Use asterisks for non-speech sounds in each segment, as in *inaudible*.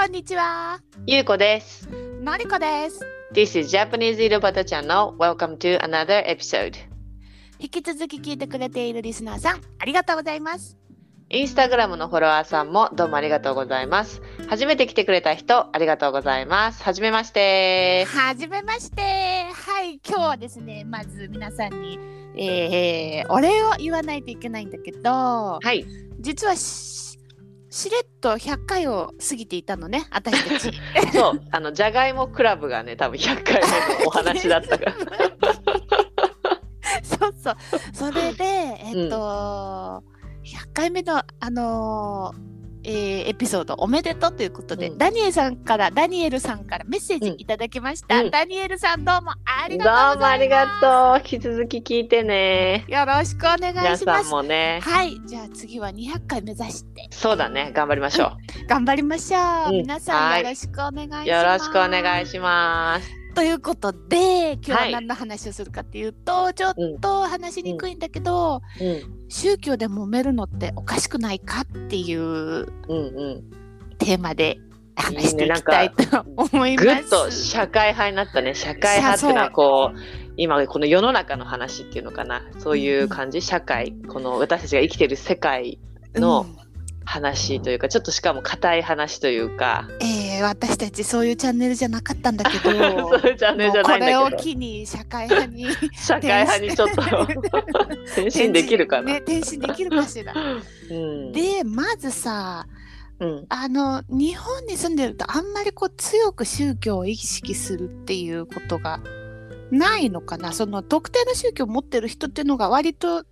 こんにちは。ゆうこです。のりこです。This is Japanese 井戸端 Channel. Welcome to another episode. 引き続き聞いてくれているリスナーさん、ありがとうございます。インスタグラムのフォロワーさんもどうもありがとうございます。初めて来てくれた人、ありがとうございます。はじめまして。はじめまして。はい、今日はですね、まず皆さんに、えー、お礼を言わないといけないんだけど、はい。実はししれっと100回を過ぎていたのね、私たち。*laughs* そう、あの、じゃがいもクラブがね、多分100回目のお話だったから。*laughs* そうそう。それで、えっと、100回目の、あのーえーエピソードおめでとうということで、うんダニエルさんから、ダニエルさんからメッセージいただきました。うんダニエルさんどうもありどうがとうございもありが。とう。引き続き聞いてね。よろしくお願い皆さんします。もね。はい、じゃあ次は200回目指してそうだね。頑張りましょ頑張りましょう。うん皆さはいんよろしくお願いします。う。よろしくお願いします。ということで今日ははい何の話をするかっていうと、ちょっと話しにくいんだけど、うん。宗教で揉めるのっておかしくないかっていううんうん。テーマで話していきたいと思います。ぐっと社会派になったね。社会派っていうのはこう今この世の中の話っていうのかな。そういう感じ、社会この私たちが生きてる世界のうん話というかちょっとしかも硬い話というか。えー私たちそういうチャンネルじゃなかったんだけど。*laughs* そういうチャンネルじゃないんだけど。これを機に社会派に社会派にちょっと転身。できるかな。ね転身できるかしら。うん。でまずさうん。あの日本に住んでるとあんまりこう強く宗教を意識するっていうことがないのかな。その特定の宗教を持ってる人っていうのが割と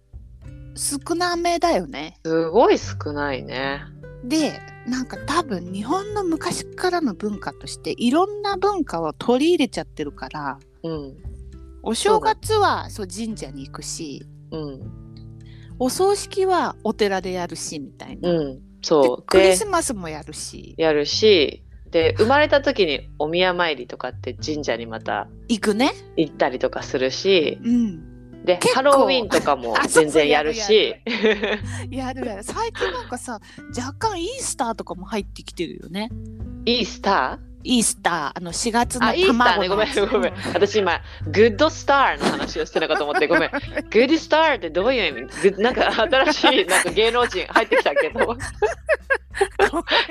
少なめだよね。すごい少ないね。でなんか多分日本の昔からの文化としていろんな文化を取り入れちゃってるからうんお正月はそう神社に行くしうんお葬式はお寺でやるしみたいな。うんでそうクリでスマスもやるしやるしで生まれた時にお宮参りとかって神社にまた行くね。行ったりとかするしうん。でハロウィンとかも全然やるし。やるやる。*laughs* 最近なんかさ若干イースターとかも入ってきてるよね。イースタイースター。あの4月のーあイースター卵ねごめんごめん。私今グッドスターの話をしてたかと思ってごめん。*laughs* グッドスターってどういう意味？なんか新しい *laughs* なんか芸能人入ってきたけど。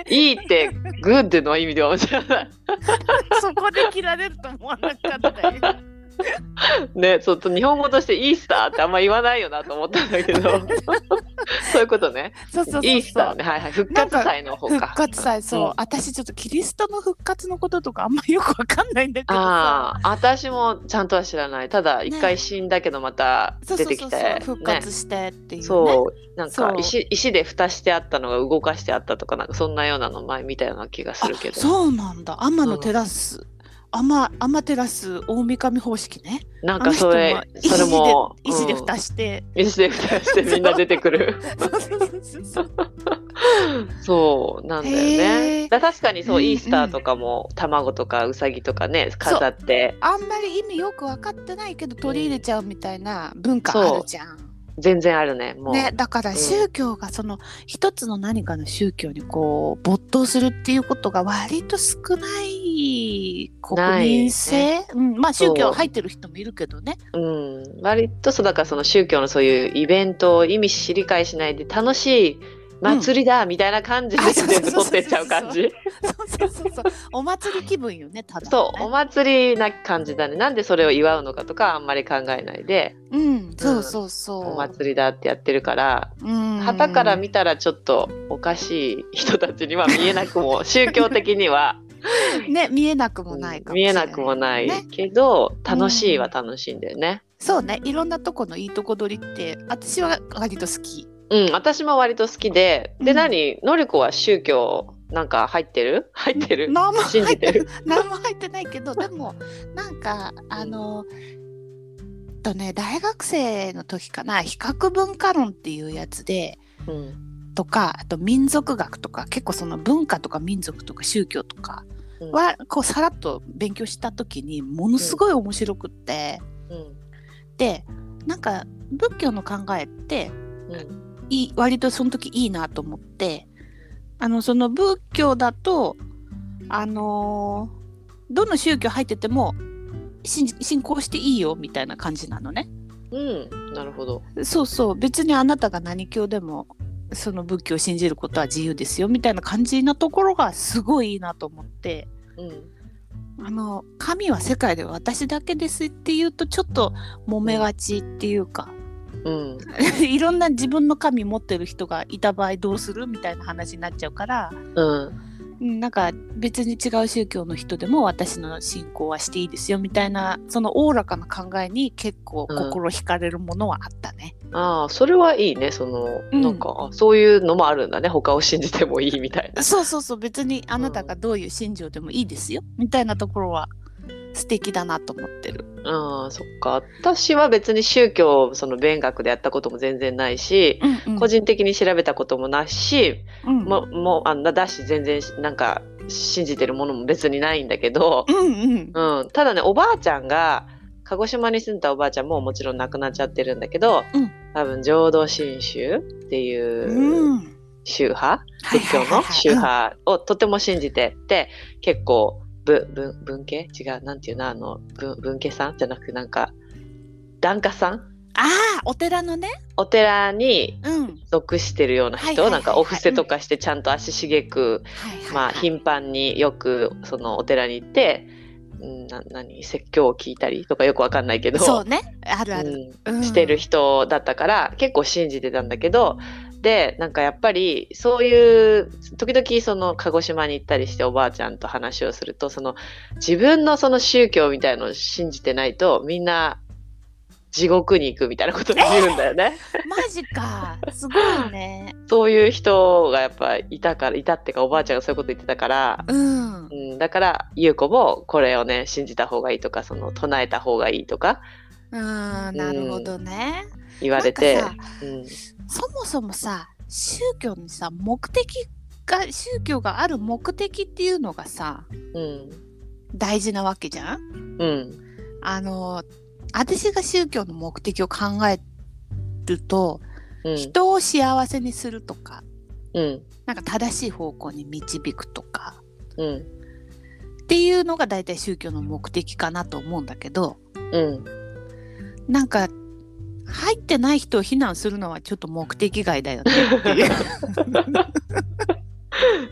いいって good の意味では面白い。そこで切られると思わなかったよ *laughs* ねちょっと日本語としてイースターってあんま言わないよなと思ったんだけど。*laughs* そういうことね。そうそうそうイースターね。はいはい。復活祭の方か。復活祭そう、うん。私ちょっとキリストの復活のこととかあんまりよくわかんないんだけどさ。ああ私もちゃんとは知らない。ただ一回死んだけどまた出てきて復活してっていうね。そうなんか石、石で蓋してあったのが動かしてあったとかなんかそんなようなの前見たような気がするけど。あそうなんだ。天のテラス、天天テラス大神方式ね。なんかそれそれも石で蓋して、石で蓋してみんな出てくる。そうなんだよへねー。だ確かにそう、うんうん。イースターとかも卵とかウサギとかね飾って。あんまり意味よく分かってないけど取り入れちゃうみたいな文化あるじゃん。全然あるねもう、ね、だからうん。宗教がその一つの何かの宗教にこう没頭するっていうことが割と少ない国民性、うん、まあ宗教入ってる人もいるけどね。うん、割とそうだからその宗教のそういうイベントを意味し理解しないで楽しい祭りだみたいな感じで全部取ってっちゃう感じ。そうそうそうそう。お祭り気分よねただ、ね。そうお祭りな感じだね。なんでそれを祝うのかとかあんまり考えないで。うん、そうそうそう。お祭りだってやってるからうん。旗から見たらちょっとおかしい人たちには見えなくも宗教的には。*laughs* ね見えなくもないかもしれない、見えなくもないねけど楽しいは楽しいんだよね。そうねいろんなとこのいいとこ取りって私は割と好き。うん、私も割と好きで、で、うん。何？のりこは宗教なんか入ってる？入ってる？何も信じてる？*laughs* 何も入ってないけどでもなんかあのとね大学生の時かな？比較文化論っていうやつでうん。とかあと民族学とか結構その文化とか民族とか宗教とかうん。はこうさらっと勉強した時にものすごい面白くって、うん。でなんか仏教の考えってうん。いい割とその時いいなと思ってあのその仏教だとあのーどの宗教入ってても信信仰していいよみたいな感じなのね。うん、なるほど。そうそう別にあなたが何教でもその仏教を信じることは自由ですよみたいな感じなところがすごいいいなと思ってうん、あの神は世界で私だけですっていうとちょっと揉めがちっていうかうん、いろんな自分の神持ってる人がいた場合どうするみたいな話になっちゃうからうん、うんなんか別に違う宗教の人でも私の信仰はしていいですよみたいなそのおおらかな考えに結構心惹かれるものはあったね。ああ、それはいいね。その、うんなんか、あそういうのもあるんだね。他を信じてもいいみたいな。そうそうそう別にあなたがどういう信条でもいいですよみたいなところは素敵だなと思ってる。ああ、そっか。私は別に宗教、その勉学でやったことも全然ないし、うんうん。個人的に調べたこともないし、うん。ももうあんなだし全然なんか信じてるものも別にないんだけど、うんうん。うん、ただねおばあちゃんが鹿児島に住んだおばあちゃんももちろん亡くなっちゃってるんだけど、うん。多分浄土真宗っていううん。宗派、はい仏教の宗派をとても信じてて結構ぶ文文系？違う。なんていうのあの文文系さんじゃなくてなんか檀家さん？ああお寺のね。お寺にうん。属してるような人、なんかお布施とかしてちゃんと足しげく、はいはいはい。まあ頻繁によくそのお寺に行って、うん、な何説教を聞いたりとかよくわかんないけどそうね。あるある。うん。うん。してる人だったから結構信じてたんだけどでなんかやっぱりそういう時々その鹿児島に行ったりしておばあちゃんと話をするとその自分のその宗教みたいのを信じてないとみんな地獄に行くみたいなことを言うんだよね。マジかすごいね。そういう人がやっぱいたからいたってかおばあちゃんがそういうこと言ってたから、うん。うん、だから優子もこれをね信じた方がいいとかその唱えた方がいいとかうんなるほどね。言われてうんそもそもさ宗教にさ目的が宗教がある目的っていうのがさうん。大事なわけじゃん？うん。あの私が宗教の目的を考えるとうん。人を幸せにするとかうん。なんか正しい方向に導くとかうん。っていうのが大体宗教の目的かなと思うんだけどうん。なんか入ってない人を非難するのはちょっと目的外だよねっていう。*laughs*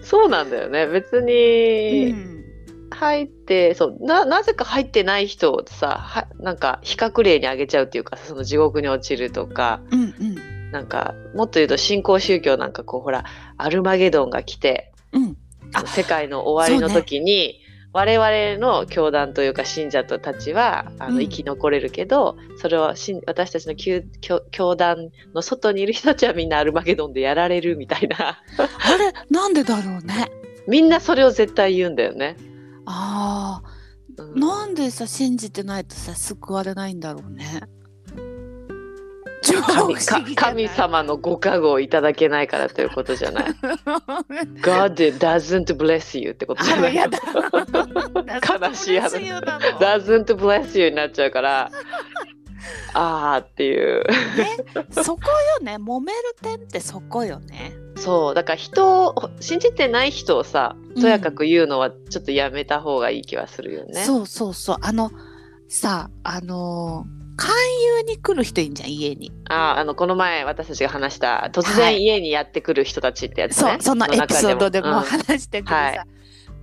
そうなんだよね。別うにん。入って、そうななぜか入ってない人をさはなんか比較例に挙げちゃうっていうかその地獄に落ちるとかうんうん。なんかもっと言うと新興宗教なんかこうほらアルマゲドンが来てうん。あ世界の終わりの時に、我々の教団というか信者たちはあのうん生き残れるけど、それは私たちの教教教団の外にいる人たちはみんなアルマゲドンでやられるみたいな *laughs* あれなんでだろうね。みんなそれを絶対言うんだよね。ああうんなんでさ信じてないとさ救われないんだろうね。*laughs* 神超神様のご加護をいただけないからということじゃない。*laughs* God doesn't bless you ってことじゃない。*laughs* 悲しい話 doesn't bless you になっちゃうから、あーっていう。そこよね揉める点ってそこよね。そう、だから人を、信じてない人をさ、とやかく言うのはちょっとやめた方がいい気はするよね。そうそうそうあのさあのー勧誘に来る人いんじゃん家に。あーあの、この前私たちが話した、突然はい家にやってくる人たちってやつね。そうそのエピソードでもうん話してくるさ、はい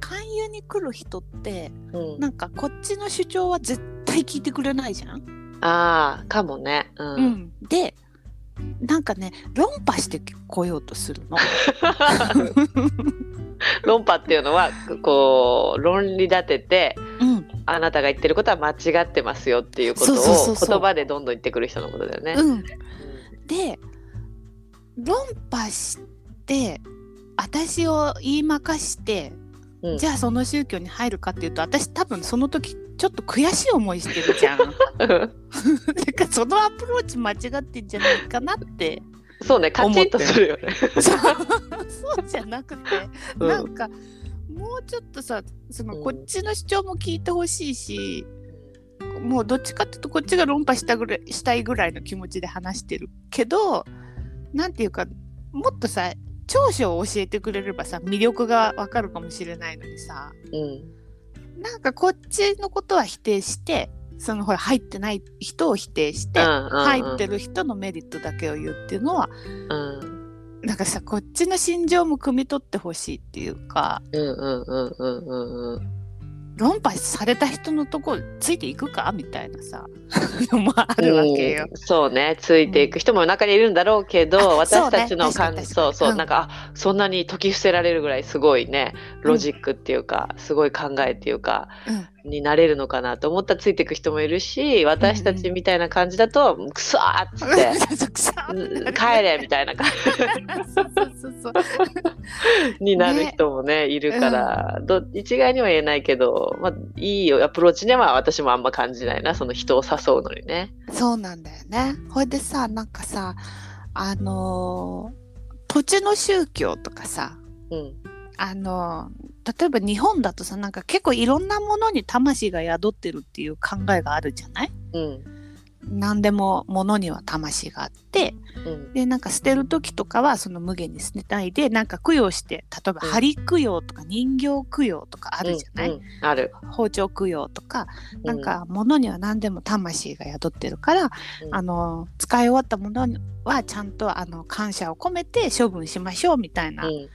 勧誘に来る人ってうんなんかこっちの主張は絶対聞いてくれないじゃん？ああ、かもね。うん。うん、でなんかね論破してこようとするの。*laughs* 論破っていうのは、こう、論理立てて、うんあなたが言ってることは間違ってますよっていうことを言葉でどんどん言ってくる人のことだよね。うん、で論破して私を言いまかして、うんじゃあその宗教に入るかっていうと私多分その時ちょっと悔しい思いしてるじゃん。*laughs* *laughs* だからそのアプローチ間違ってんじゃないかなってそうね、カチンとするよね。そうそうじゃなくて、うんなんかもうちょっとさそのうん。こっちの主張も聞いてほしいし、もうどっちかっていうとこっちが論破したぐらいしたいぐらいの気持ちで話してる。けどなんていうかもっとさ長所を教えてくれればさ魅力がわかるかもしれないのにさうん。なんかこっちのことは否定してそのほら入ってない人を否定して、入ってる人のメリットだけを言うっていうのはうんなんかさこっちの心情も汲み取ってほしいっていうかうんうんうんうん。うんうん論破された人のとこついていくかみたいなさのもあるわけよ。うん。そうねついていく人も中にいるんだろうけど、あ私たちの感そうねそうそう、うん。なんかあそんなに解き伏せられるぐらいすごいねロジックっていうか、すごい考えっていうかうんになれるのかなと思ったらついていく人もいるし私たちみたいな感じだと「くそー!」っつって。*laughs* 帰れみたいな感じ *laughs* になる人もねいるから、ど一概には言えないけど、まあ、いいよアプローチには私もあんま感じないなその人を誘うのにね。そうなんだよね。ほいでさなんかさあのー土地の宗教とかさうんあのー例えば日本だとさなんか結構いろんなものに魂が宿ってるっていう考えがあるじゃない？うん。何でも物には魂があってうん。でなんか捨てる時とかはその無限に捨てないでなんか供養して例えばうん針供養とか人形供養とかあるじゃない、うんうん。ある。包丁供養とかうなんか物には何でも魂が宿ってるから、うん。あの使い終わったものにはちゃんとあの感謝を込めて処分しましょうみたいな、うん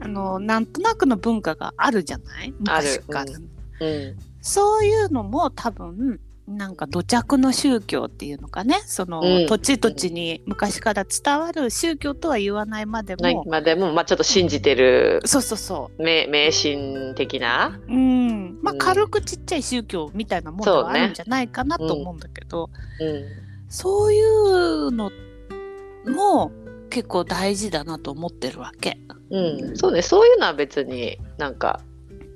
あのなんとなくの文化があるじゃない？昔から、うん。そういうのも多分なんか土着の宗教っていうのかね？その、うん。土地土地に昔から伝わる宗教とは言わないまでないも、まあでも、まあ、ちょっと信じてるそうそうそ迷迷信的な、ううん。まあうん。軽くちっちゃい宗教みたいなものはそうね。あるんじゃないかなと思うんだけど、うん。そういうのも結構大事だなと思ってるわけ。うん、そうね。そういうのは別になんか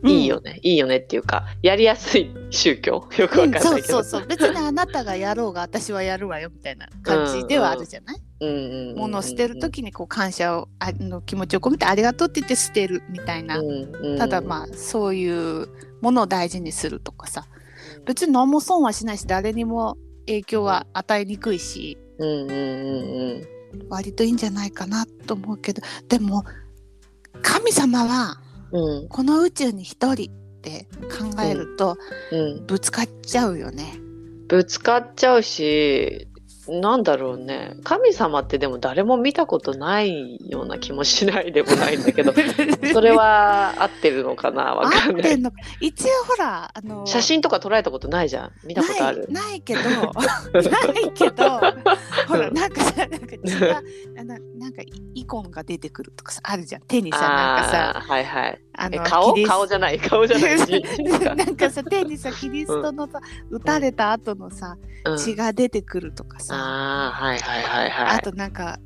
いいよね、いいよねっていうかやりやすい宗教？よくわかんないけど、そうそうそう。別にあなたがやろうが私はやるわよみたいな感じではあるじゃない、うんうんうんうん物を捨てる時にこう感謝をあの気持ちを込めてありがとうって言って捨てるみたいな、うんうんただまあそういうものを大事にするとかさ。別に何も損はしないし誰にも影響は与えにくいし。うんうんうん割といいんじゃないかなと思うけどでも神様はこの宇宙に一人って考えるとうん。ぶつかっちゃうよね。ぶつかっちゃうしなんだろうね。神様ってでも誰も見たことないような気もしないでもないんだけど。*laughs* それは合ってるのかな？わかんない。合ってんのか？一応ほらあの写真とか捉えたことないじゃん。見たことある？ないけど。*laughs* ないけど。ほらなんかさなんか血があのなんかイイコンが出てくるとかさあるじゃん。手にさなんかさはいはい。あえ顔？顔じゃない。顔じゃない。*laughs* し *laughs* なんか。さ手にさキリストのさ、撃たれた後のさうん。血が出てくるとかさ、ああはいはいはいはい。あとなんか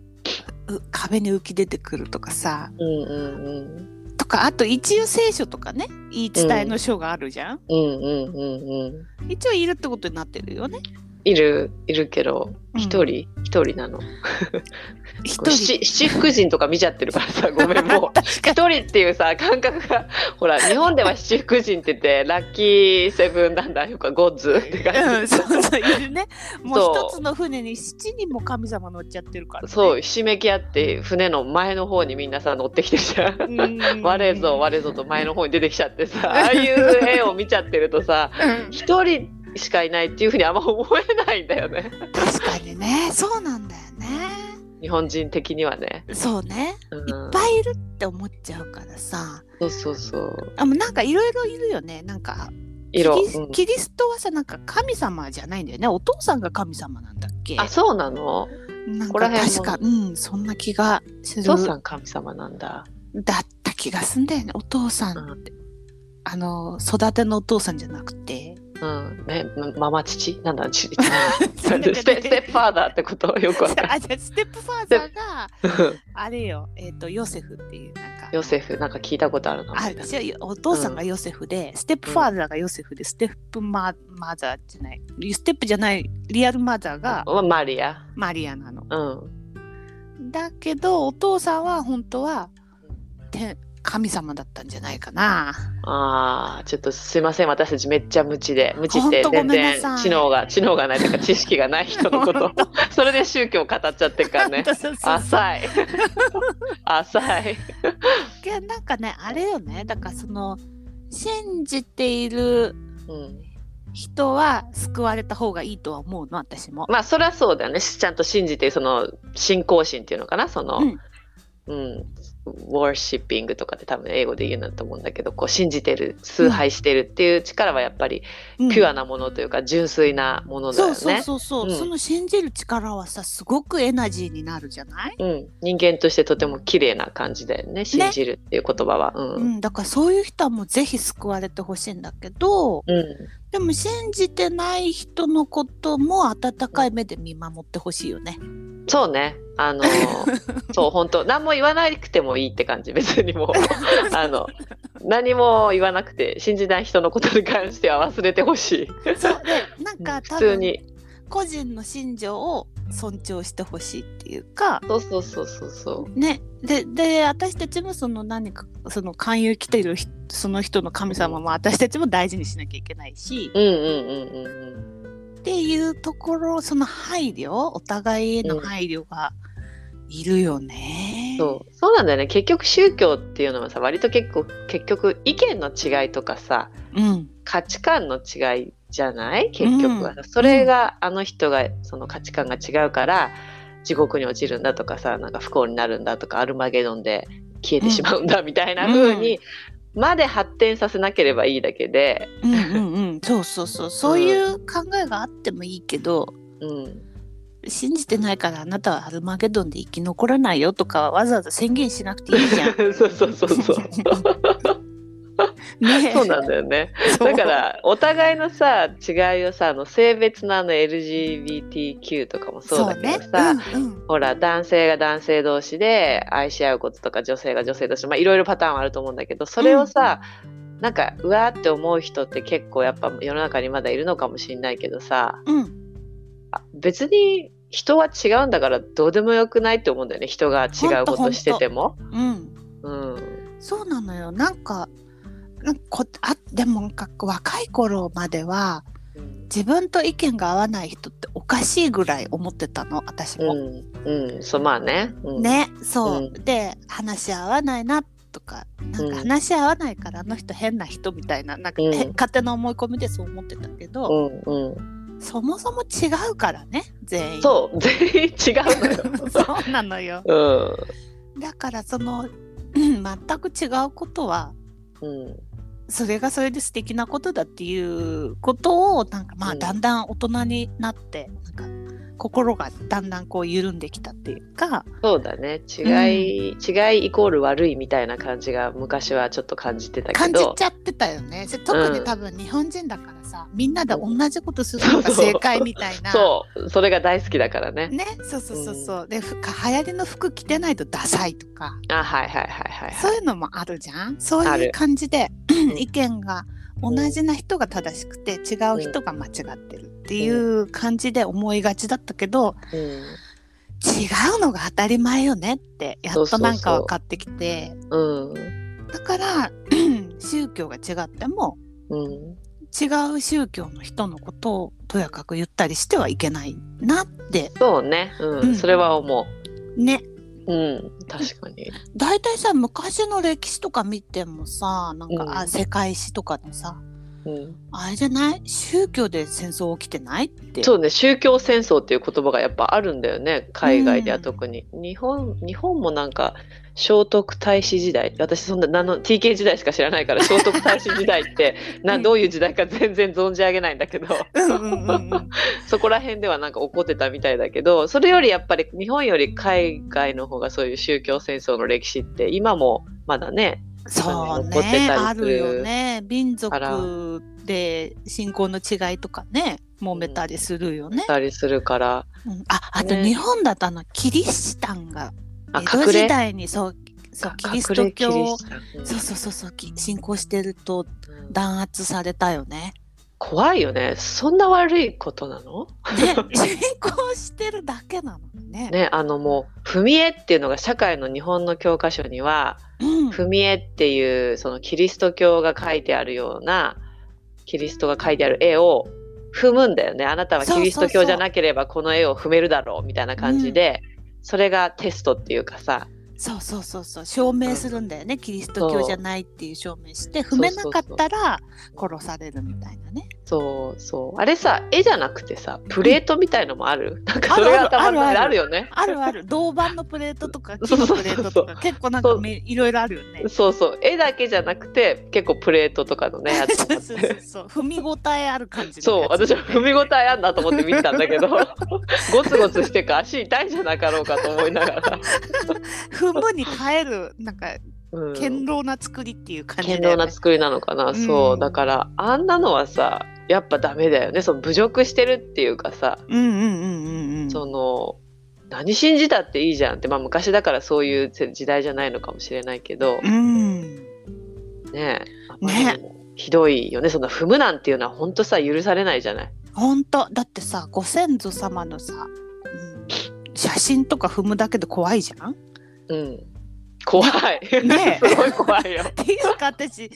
う壁に浮き出てくるとかさ。うんうんうん。とかあと一応聖書とかね言い伝えの書があるじゃん、うんうんうんうん。一応いるってことになってるよねいるいるけどうん。一人一人なの。七七福神とか見ちゃってるからさ *laughs* ごめんもう。一人っていうさ感覚が。ほら日本では七福神って言ってラッキーセブンなんだ。よかゴッズって感うん、じ、そうそういるね。もう一つの船に七人も神様乗っちゃってるから、ね。そうひしめき合って船の前の方にみんなさ乗ってきてるじゃん。うん。我ぞ我ぞと前の方に出てきちゃってさ *laughs* ああいう絵を見ちゃってるとさうん。一人しかいないっていうふうにあんま思えないんだよね確かにね、そうなんだよね。日本人的にはね、そうね、うんいっぱいいるって思っちゃうからさ。そうそうそうあもうなんかいろいろいるよね。なんか色、キリスうんキリストはさなんか神様じゃないんだよね。お父さんが神様なんだっけ？あそうなの？なんか確かうんそんな気がする。お父さん神様なんだだった気がすんだよね。お父さんって、あの育てのお父さんじゃなくて。うん。ねまママ父？なんだ *laughs* ステステップファーダーってこと？よくわかんない。あじゃあステップファーザーがあれよ、えっ、と、ヨセフっていう、なんか、ヨセフ。なんか聞いたことあるなあお父さんがヨセフで、ステップファーザーがヨセフで、ステップママザーじゃない、ステップじゃない、リアルマザーがまマリア。マリアなの。うん。だけど、お父さんは本当は、て神様だったんじゃないかな。ああ、ちょっとすいません。私たちめっちゃ無知で、無知って全然知能が、知能がないというか知識がない人のこと。それで宗教語っちゃってるからね。浅い。浅い。いやなんかねあれよねだからその信じているうん。人は救われた方がいいとは思うの私も。まあ、そりゃそうだよね。ちゃんと信じて、その、信仰心っていうのかな。その、うんうん。ワーシッピングとかって多分英語で言うんだと思うんだけど、こう信じてる、崇拝してるっていう力はやっぱりうん。ピュアなものというか、純粋なものだよね。そうそうそうそう、うん。その信じる力はさすごくエナジーになるじゃない、うん、人間としてとても綺麗な感じだよね信じるっていう言葉は。ううん。ん、だからそういう人はもうぜひ救われてほしいんだけどうん。でも信じてない人のことも温かい目で見守ってほしいよね。そうね。あの *laughs* そう本当。何も言わなくてもいいって感じ。別にもう *laughs* あの何も言わなくて信じない人のことに関しては忘れてほしい。そう。でなんか多普通分に。個人の信条を尊重してほしいっていうかそうそうそうそうそね。でで私たちもその何かその勧誘来てる人その人の神様も私たちも大事にしなきゃいけないし、ううんうんうんうんうん。っていうところその配慮お互いへの配慮がいるよね。そう。そうなんだよね。結局宗教っていうのはさ割と結構結局意見の違いとかさうん。価値観の違いじゃない？結局は、それがあの人がその価値観が違うから地獄に落ちるんだとかさなんか不幸になるんだとかアルマゲドンで消えてしまうんだみたいな風にまで発展させなければいいだけで、うんうんうん。そうそうそう。そういう考えがあってもいいけど、うん、信じてないからあなたはアルマゲドンで生き残らないよとかわざわざ宣言しなくていいじゃん。*laughs* そうそうそうそう。*laughs* ねえ。そうなんだよね。だからお互いのさ違いをさあの性別のあの LGBTQ とかもそうだけどさ、ね。うんうん。ほら男性が男性同士で愛し合うこととか女性が女性同士まあいろいろパターンはあると思うんだけどそれをさ、なんかうわーって思う人って結構やっぱ世の中にまだいるのかもしれないけどさうん。あ別に人は違うんだからどうでもよくないって思うんだよね。人が違うことしてても。うん。うん。そうなのよ。なんかなんかこあでもなんか若い頃までは自分と意見が合わない人っておかしいぐらい思ってたの私も。うん、うん、そうまあね。うん、ねそう、うん。で話し合わないなとかなんうん。か話し合わないからあの人変な人みたいななんか、うん。へ勝手な思い込みでそう思ってたけど、うんうん。そもそも違うからね全員。そう、全員違うのよ。*laughs* そうなのよ。うん。だからそのうん *clears throat* 全く違うことはうん。それがそれで素敵なことだっていうことをなんかまあうんだんだん大人になってなんか心がだんだんこう緩んできたっていうかそうだね。違い、違いイコール悪いみたいな感じが昔はちょっと感じてたけ感じど。ちゃってたよね。で特にうん多分日本人だからさみんなで同じことするのが正解みたいな。そう、それが大好きだからね。ね、そうそうそうそう。でふ流行りの服着てないとダサいとかあ、はいはいはいはいはい。そういうのもあるじゃん。そういう感じでん *clears throat* 意見が同じな人が正しくて違う人が間違ってるっていう感じで思いがちだったけど、うん。違うのが当たり前よねってやっとなんか分かってきてうん。だから *clears throat* 宗教が違ってもうん。違う宗教の人のことをとやかく言ったりしてはいけないなってそうね。うん。うんそれは思ねう。うん。確かに。*laughs* 大体さ昔の歴史とか見てもさなんか、うんあ世界史とかでさうん。あれじゃない？宗教で戦争起きてないってそうね。宗教戦争っていう言葉がやっぱあるんだよね。海外では特に。日本、日本もなんか、聖徳太子時代。私そんな何の TK 時代しか知らないから聖徳太子時代って *laughs* なうん。どういう時代か *laughs* 全然存じ上げないんだけど。うんうんうんうん。*laughs* そこら辺ではなんか起こってたみたいだけどそれよりやっぱり日本より海外の方がそういう宗教戦争の歴史って今もまだねそう残ってねあるよね。民から。族で信仰の違いとかね揉めたりするよね、たりするから。うん。ああとね。日本だとあのキリシタンがあ江戸時代にそうそうキリスト教そうそうそうそうき信仰してるとうん。弾圧されたよね。怖いよね。そんな悪いことなの？ね *laughs* 進行してるだけなのね。ねあのもう「踏み絵」っていうのが社会の日本の教科書にはうん「踏み絵」っていうそのキリスト教が書いてあるようなキリストが書いてある絵を踏むんだよね。あなたはキリスト教じゃなければこの絵を踏めるだろうみたいな感じで、それがテストっていうかさ。そうそうそうそう。証明するんだよね、キリスト教じゃないっていう証明して踏めなかったら殺されるみたいなね。そうそうあれさ絵じゃなくてさプレートみたいのもある、なんかそれがある。頭の中であるよね。あるある。銅板のプレートとか木のそうそう。そうプレートとか結構なんかめいろいろあるよね。そうそう。絵だけじゃなくて結構プレートとかのね *laughs* やつそうそう。てそう踏み応えある感じのそう私は踏み応えあんだと思って見てたんだけど。*laughs* ゴツゴツしてか足痛いんじゃなかろうかと思いながら、踏むに耐えるなんかうん、堅牢な作りっていう感じね。牢な作りなのかな、んそうだからあんなのはさやっぱダメだよね。その侮辱してるっていうかさ。その何信じたっていいじゃんって。まあ昔だからそういう時代じゃないのかもしれないけど、うん。ねえ。あまりにもひどいよね。そんな踏むなんていうのは本当さ許されないじゃない。本当。だってさご先祖様のさ、うん、写真とか踏むだけで怖いじゃん？うん、怖い。ねえ。*laughs* すごい怖いよ。*laughs* っていうか私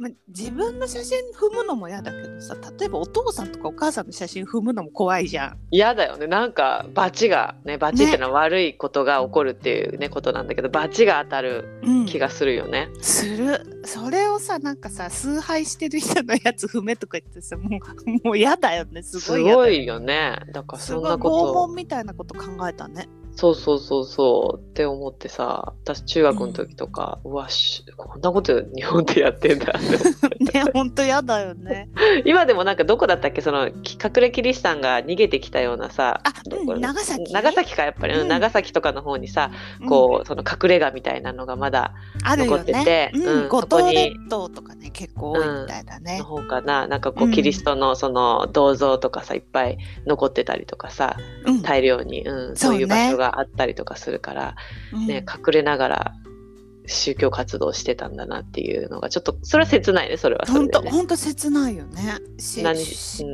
ま自分の写真踏むのも嫌だけどさ例えばお父さんとかお母さんの写真踏むのも怖いじゃん。嫌だよね。なんか罰がね罰っていうのは悪いことが起こるっていうねことなんだけど罰が当たるうん、気がするよね。するそれをさなんかさ崇拝してる人のやつ踏めとか言ってさもうもう嫌だよねすすごい嫌だよごいよね。だからそんなこと問みたいなこと考えたね。そうそうそうそうって思ってさ私中学の時とか、うわしこんなこと日本でやってんだ。っ *laughs* てねほんと嫌だよね。今でもなんかどこだったっけ？そのき隠れキリシタンが逃げてきたようなさあうん長崎。長崎かやっぱり、うん。うん長崎とかの方にさうん。こう、その隠れ家みたいなのがまだ残ってねて。うんうん五そこに島列島とかね結構多いみたいだね。の。方かな。なんかこううん。キリストのその銅像とかさいっぱい残ってたりとかさうん。大量に、うん、そうねそういう場所があったりとかするから、うんね、隠れながら宗教活動してたんだなっていうのがちょっとそれは切ないねそれはそ本れでね。当本当切ないよね。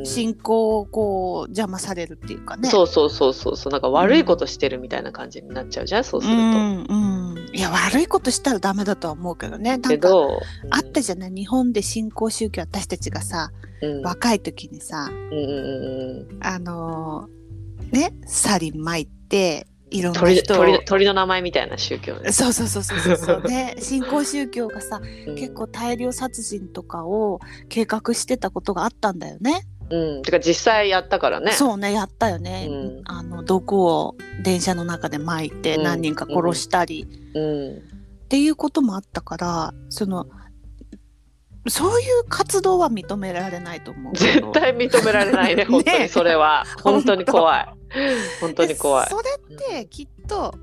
信仰をこう邪魔されるっていうかね。そうそうそうそうそうなんか悪いことしてるみたいな感じになっちゃうじゃんそうすると。うんうん。いや悪いことしたらダメだとは思うけどね。けど、あったじゃない？日本で信仰宗教私たちがさうん、若い時にさうんうんうんあのーねサリン巻いていろんな鳥人を。鳥鳥の名前みたいな宗教ね。そうそうそうそうそう。そうで新興宗教がさうん。結構大量殺人とかを計画してたことがあったんだよね。うん、てか実際やったからね。そうねやったよね。うん。あの毒を電車の中で撒いてうん。何人か殺したり、うん。っていうこともあったからそのそういう活動は認められないと思う。絶対認められないね本当にそれは。*laughs* 本当に怖い *laughs* 本当に怖いで。それってきっと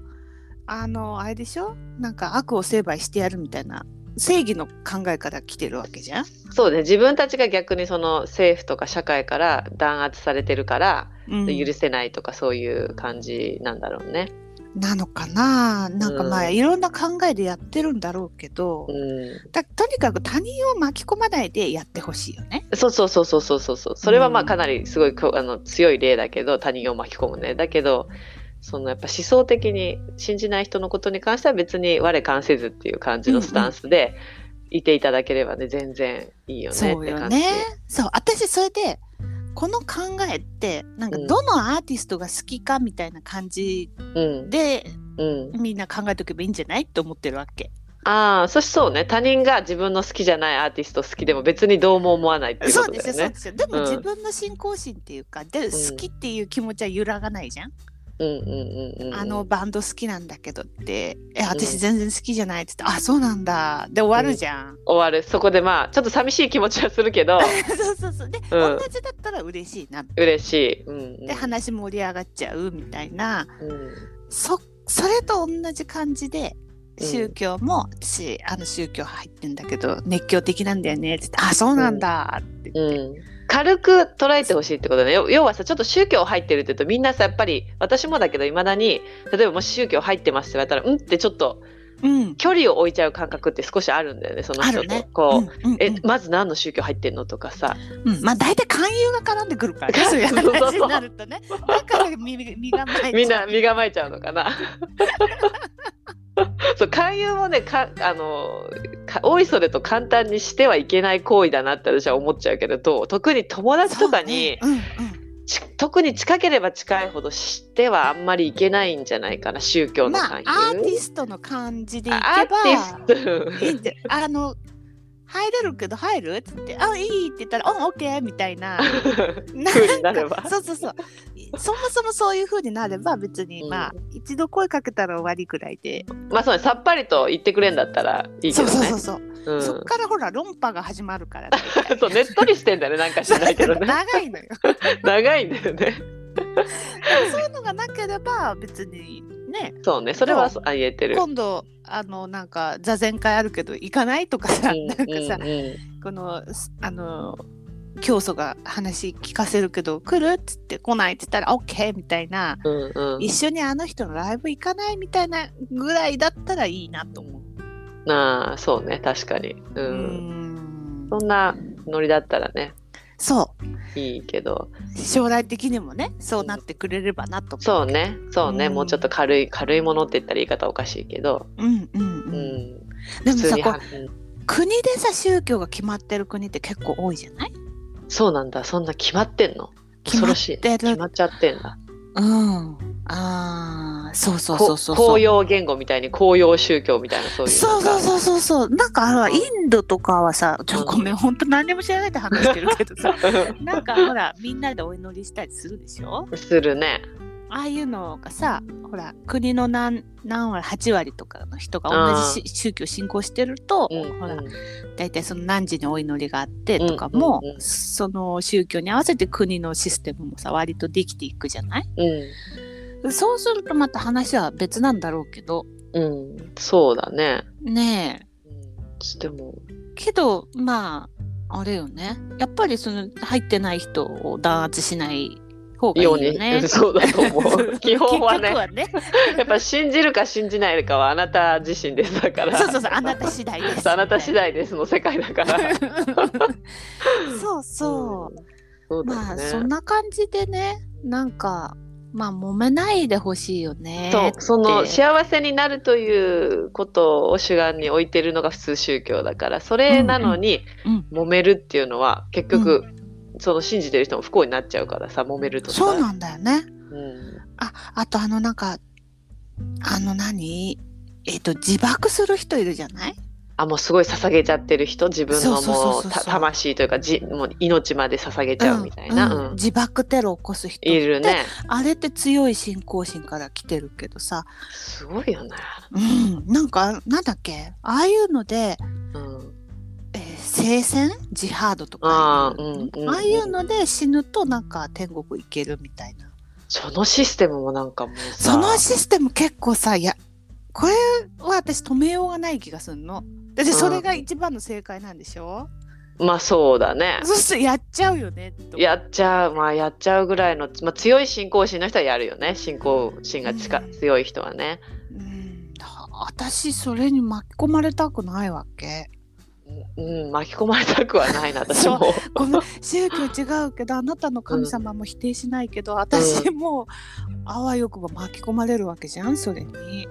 あのあれでしょ？なんか悪を成敗してやるみたいな正義の考えから来てるわけじゃん？そうね自分たちが逆にその政府とか社会から弾圧されてるからうん許せないとかそういう感じなんだろうね。なのかな？なんかまあ、うん。いろんな考えでやってるんだろうけど、うん、だとにかく他人を巻き込まないでやってほしいよね。そうそうそうそうそうそうそう。それはまあうんかなりすごいあの強い例だけど他人を巻き込むね。だけどそのやっぱ思想的に信じない人のことに関しては別に我関せずっていう感じのスタンスでいていただければね全然いいよねそうって感じ。よね。そう。私それでこの考えってなんかうんどのアーティストが好きかみたいな感じうんでうん、みんな考えておけばいいんじゃないって思ってるわけ。ああそしそうね他人が自分の好きじゃないアーティスト好きでも別にどうも思わないっていうそことうですよ、そうで。すよ。でもうん自分の信仰心っていうか、で好きっていう気持ちは揺らがないじゃん。うんうんうんうん、あのバンド好きなんだけどって、え、うん私全然好きじゃないって言って、あ、そうなんだ。で終わるじゃん。終わるそこでまあちょっと寂しい気持ちはするけど *laughs* そうそうそう。で、うん同じだったら嬉しいな。嬉しい。うんうん、で、話盛り上がっちゃうみたいな、うんそ、それと同じ感じで、うん宗教も、私、あの宗教入ってんだけど、熱狂的なんだよねって言って、あ、そうなんだって言って。うん、軽く捉えてほしいってことね。要要はさちょっと宗教入ってるって言うとみんなさやっぱり私もだけどいまだに例えばもし宗教入ってますって言われたらうんってちょっとうん。距離を置いちゃう感覚って少しあるんだよねその人と、ね。こう、うんうんうん。えまず何の宗教入ってんのとかさ。うん、まあ大体勧誘が絡んでくるからね。*laughs* そういう話になるとね。だから身身構えちゃう。みんな身構えちゃうのかな *laughs* *laughs* そう勧誘もねかあのか大いそれと簡単にしてはいけない行為だなって私は思っちゃうけれど特に友達とかに、そうね。ち特に近ければ近いほど知ってはあんまりいけないんじゃないかな宗うんうん、ま教の勧誘？あアーティストの感じでいけばあの入れるけど入る？っつって「あいい」って言ったら「うんオッケー」みたいな。*laughs* なんかそうそうそう。そもそもそういう風になれば別に、うん。まあ一度声かけたら終わりぐらいで、まあそうねさっぱりと言ってくれんだったらいいけそうどね。そうそうそう、う。ん。そっからほら論破が始まるから、*laughs* そうねっとりしてんだよねなんか知らないけどね。*laughs* 長いのよ。長いんだよね。そういうのがなければ別にねそうねそれはあ言えてる。今度あのなんか座禅会あるけど行かないとかさ、うんなんかさ、うんうんこのすあの教祖が話聞かせるけど来る？っつって来ないっつったら OK みたいな、うんうん一緒にあの人のライブ行かないみたいなぐらいだったらいいなと思う。ああそうね確かに。う。うんんそんなノリだったらねそう。いいけど。将来的にもねそうなってくれればなと思う。そうね。そうね、うん。もうちょっと軽い軽いものって言ったら言い方おかしいけど、うんうんう。うん。ん、でもさこ国でさ宗教が決まってる国って結構多いじゃない？そうなんだ。そんな決まってんの？決まっ恐ろしい。てる決まっちゃってんだ。うん。ああ、そうそうそうそう。こ公そう。用言語みたいに公用宗教みたいなそういう。そうそううそうそうそう。なんかあのうん。インドとかはさ、ちょうんごめん、本当何にも知らないで話してるけどさ、なんかほら、みんなでお祈りしたりするでしょ？するね。ああいうのがさ、ほら、国の何何割、8割とかの人が同じし宗教信仰してると、うんほらう、ん大体その何時にお祈りがあってとかも、うんうん。うんその宗教に合わせて国のシステムもさ、割とできていくじゃない？そうするとまた話は別なんだろうけど、うん、うん、そうだね、ねえ。うん、でもけどまああれよね。やっぱりその入ってない人を弾圧しない方がいいように、よね。そうだと思う。*laughs* 基本はね。はね。やっぱ信じるか信じないかはあなた自身ですだから。そうそうそうあなた次第です。あなた次第ですの世界だから。*laughs* そうそう。そうだよね。まあそんな感じでねなんかまあ揉めないでほしいよねそうその幸せになるということを主眼に置いてるのが普通宗教だからそれなのにうん揉めるっていうのは結局、その信じてる人も不幸になっちゃうからさ揉めるとさ。そうなんだよね。うん。あとあのなんかあの何？えっ、と自爆する人いるじゃない？あもうすごい捧げちゃってる人自分のもそう魂というかじもう命まで捧げちゃうみたいな、自爆テロを起こす人いるね。あれって強い信仰心から来てるけどさ、すごいよね、うん、なんかなんだっけ？ああいうので、うん、えー聖戦？ジハードとか。あううんああいうので死ぬとなんか天国行けるみたいな。そのシステムもなんかもうさ。そのシステム結構さいやこれは私止めようがない気がするの。だってそれが一番の正解なんでしょ、まあそうだね。そしてやっちゃうよねと。やっちゃう。まあやっちゃうぐらいの、まあ、強い信仰心の人はやるよね。信仰心が近うん。強い人はね。うん。私それに巻き込まれたくないわけ。うん巻き込まれたくはないな *laughs* 私も。ごめん。宗教違うけどあなたの神様も否定しないけど、私もあわよくば巻き込まれるわけじゃんそれに。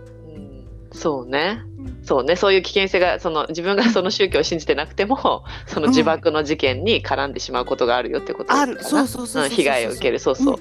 うんそうねそうね。そういう危険性がその自分がその宗教を信じてなくてもその自爆の事件に絡んでしまうことがあるよってことかな。ある。そうん被害を受ける。そうそう、う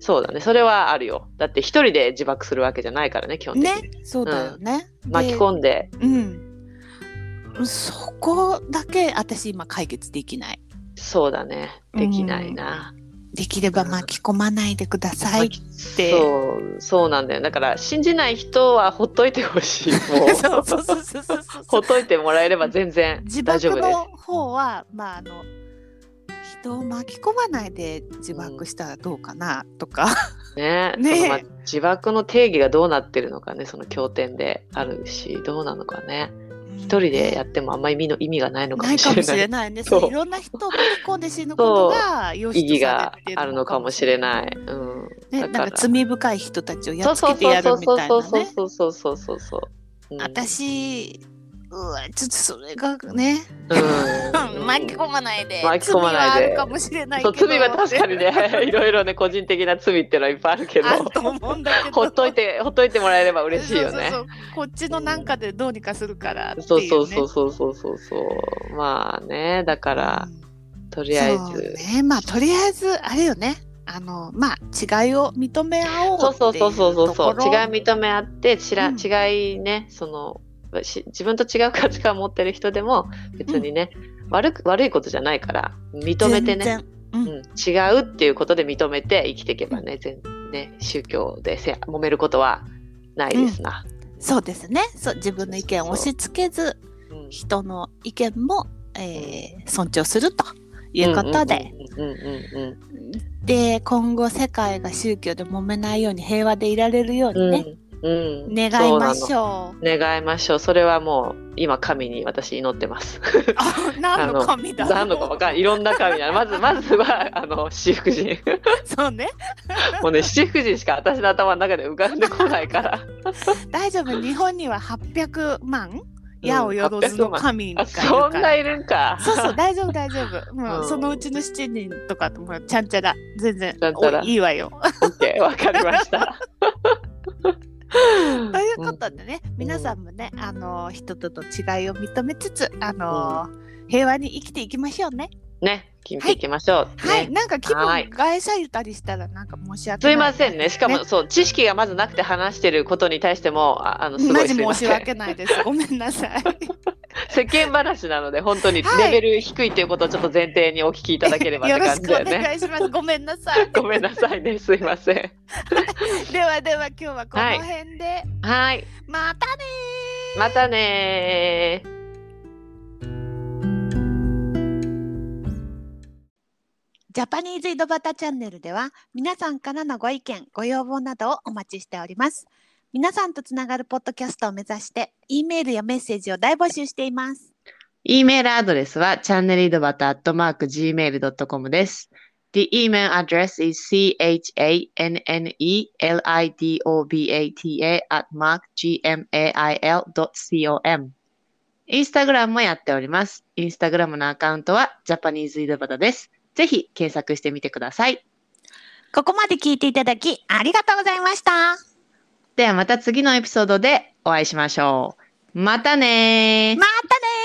そうだね。それはあるよ。だって一人で自爆するわけじゃないからね基本的に、ね。そうだよね。巻き込んで。うん。そこだけ私今解決できない。そうだね。できないな、できれば巻き込まないでくださいって。そうそうなんだよ。だから信じない人はほっといてほしい。*laughs* もう。そうそうそうそうそう。そうほっといてもらえれば全然自大丈夫です。爆の方はまああの人を巻き込まないで自爆したらどうかなとか、ね *laughs* ね。そのまあ自爆の定義がどうなってるのかねその経典であるしどうなのかね一人でやってもあんまり意味の意味がないのかない。かもしもしれないれないね。そう。そう。いろんな人を巻き込んで死ぬことが良意義があるのかもしれない。うん、ね、だなん。か罪深い人たちをやっつそうそうけてやるみそうそうたいなね。そうそうそうそうそうそう。うん、私うわちょっとそれがね、うん。*laughs* 巻き込まないで。巻き込まないで。罪はあるかもしれない罪は確かにね。*laughs* いろいろね個人的な罪っていうのはいっぱいあるけど。ほっといてほっといてもらえれば嬉しいよね。そうそうそう。こっちのなんかでどうにかするからそうそうそうそうそうそうそう。まあねだからとりあえず。ね。まあとりあえずあれよね。あのまあ違いを認め合おうそうそうそうそうそう。違い認め合ってちら、うん。違いねそのし自分と違う価値観を持ってる人でも別にね、悪く悪いことじゃないから認めてね、全然。うん、違うっていうことで認めて生きていけばね,、全ね宗教でせ揉めることはないですな。そうですね。そう自分の意見を押し付けずう。ん。人の意見も、えー尊重するということで、うんうんうんうんで今後世界が宗教で揉めないように平和でいられるようにね、うん。うん願いましょう。の。願いましょう。それはもう今神に私祈ってます。あ何の神だ？何のか分かんない。いろんな神だまずまずはあの七福神。そうね。もうね七福神しか私の頭の中で浮かんでこないから。大丈夫。日本には800万矢をよろずの神があいるから、そんないるんか。そうそう大丈夫大丈夫。もう、うん。そのうちの7人とかもうちゃんちゃら。全然ちゃんちゃら。おいいわよ。オッケーわかりました。*laughs* ということでね、皆さんもねあの人との違いを認めつつあの、平和に生きていきましょうね。ね決めていきましょう。はい、ねなんか気分はい害されたりしたらなんか申し訳すない。いませんね。しかも、そう知識がまずなくて話してることに対してもああのすごいす。申し訳ないです。*laughs* ごめんなさい。世間話なので本当にはいレベル低いということをちょっと前提にお聞きいただければってよろしくお感じだよね。願いします。ごめんなさい。*laughs* ごめんなさいね。すいません。*laughs* ではでは今日はこの辺で、はい。またねーまたねジャパニーズ井戸端チャンネルでは皆さんからのご意見、ご要望などをお待ちしております。皆さんとつながるポッドキャストを目指して、E メールやメッセージを大募集しています。E メールアドレスは channelidobata.gmail.com です。The email address is chanelidobata at mark gmail.com。インスタグラムもやっております。インスタグラムのアカウントはジャパニーズ井戸端です。ぜひ検索してみてください。ここまで聞いていただきありがとうございました。ではまた次のエピソードでお会いしましょう。またねー。またね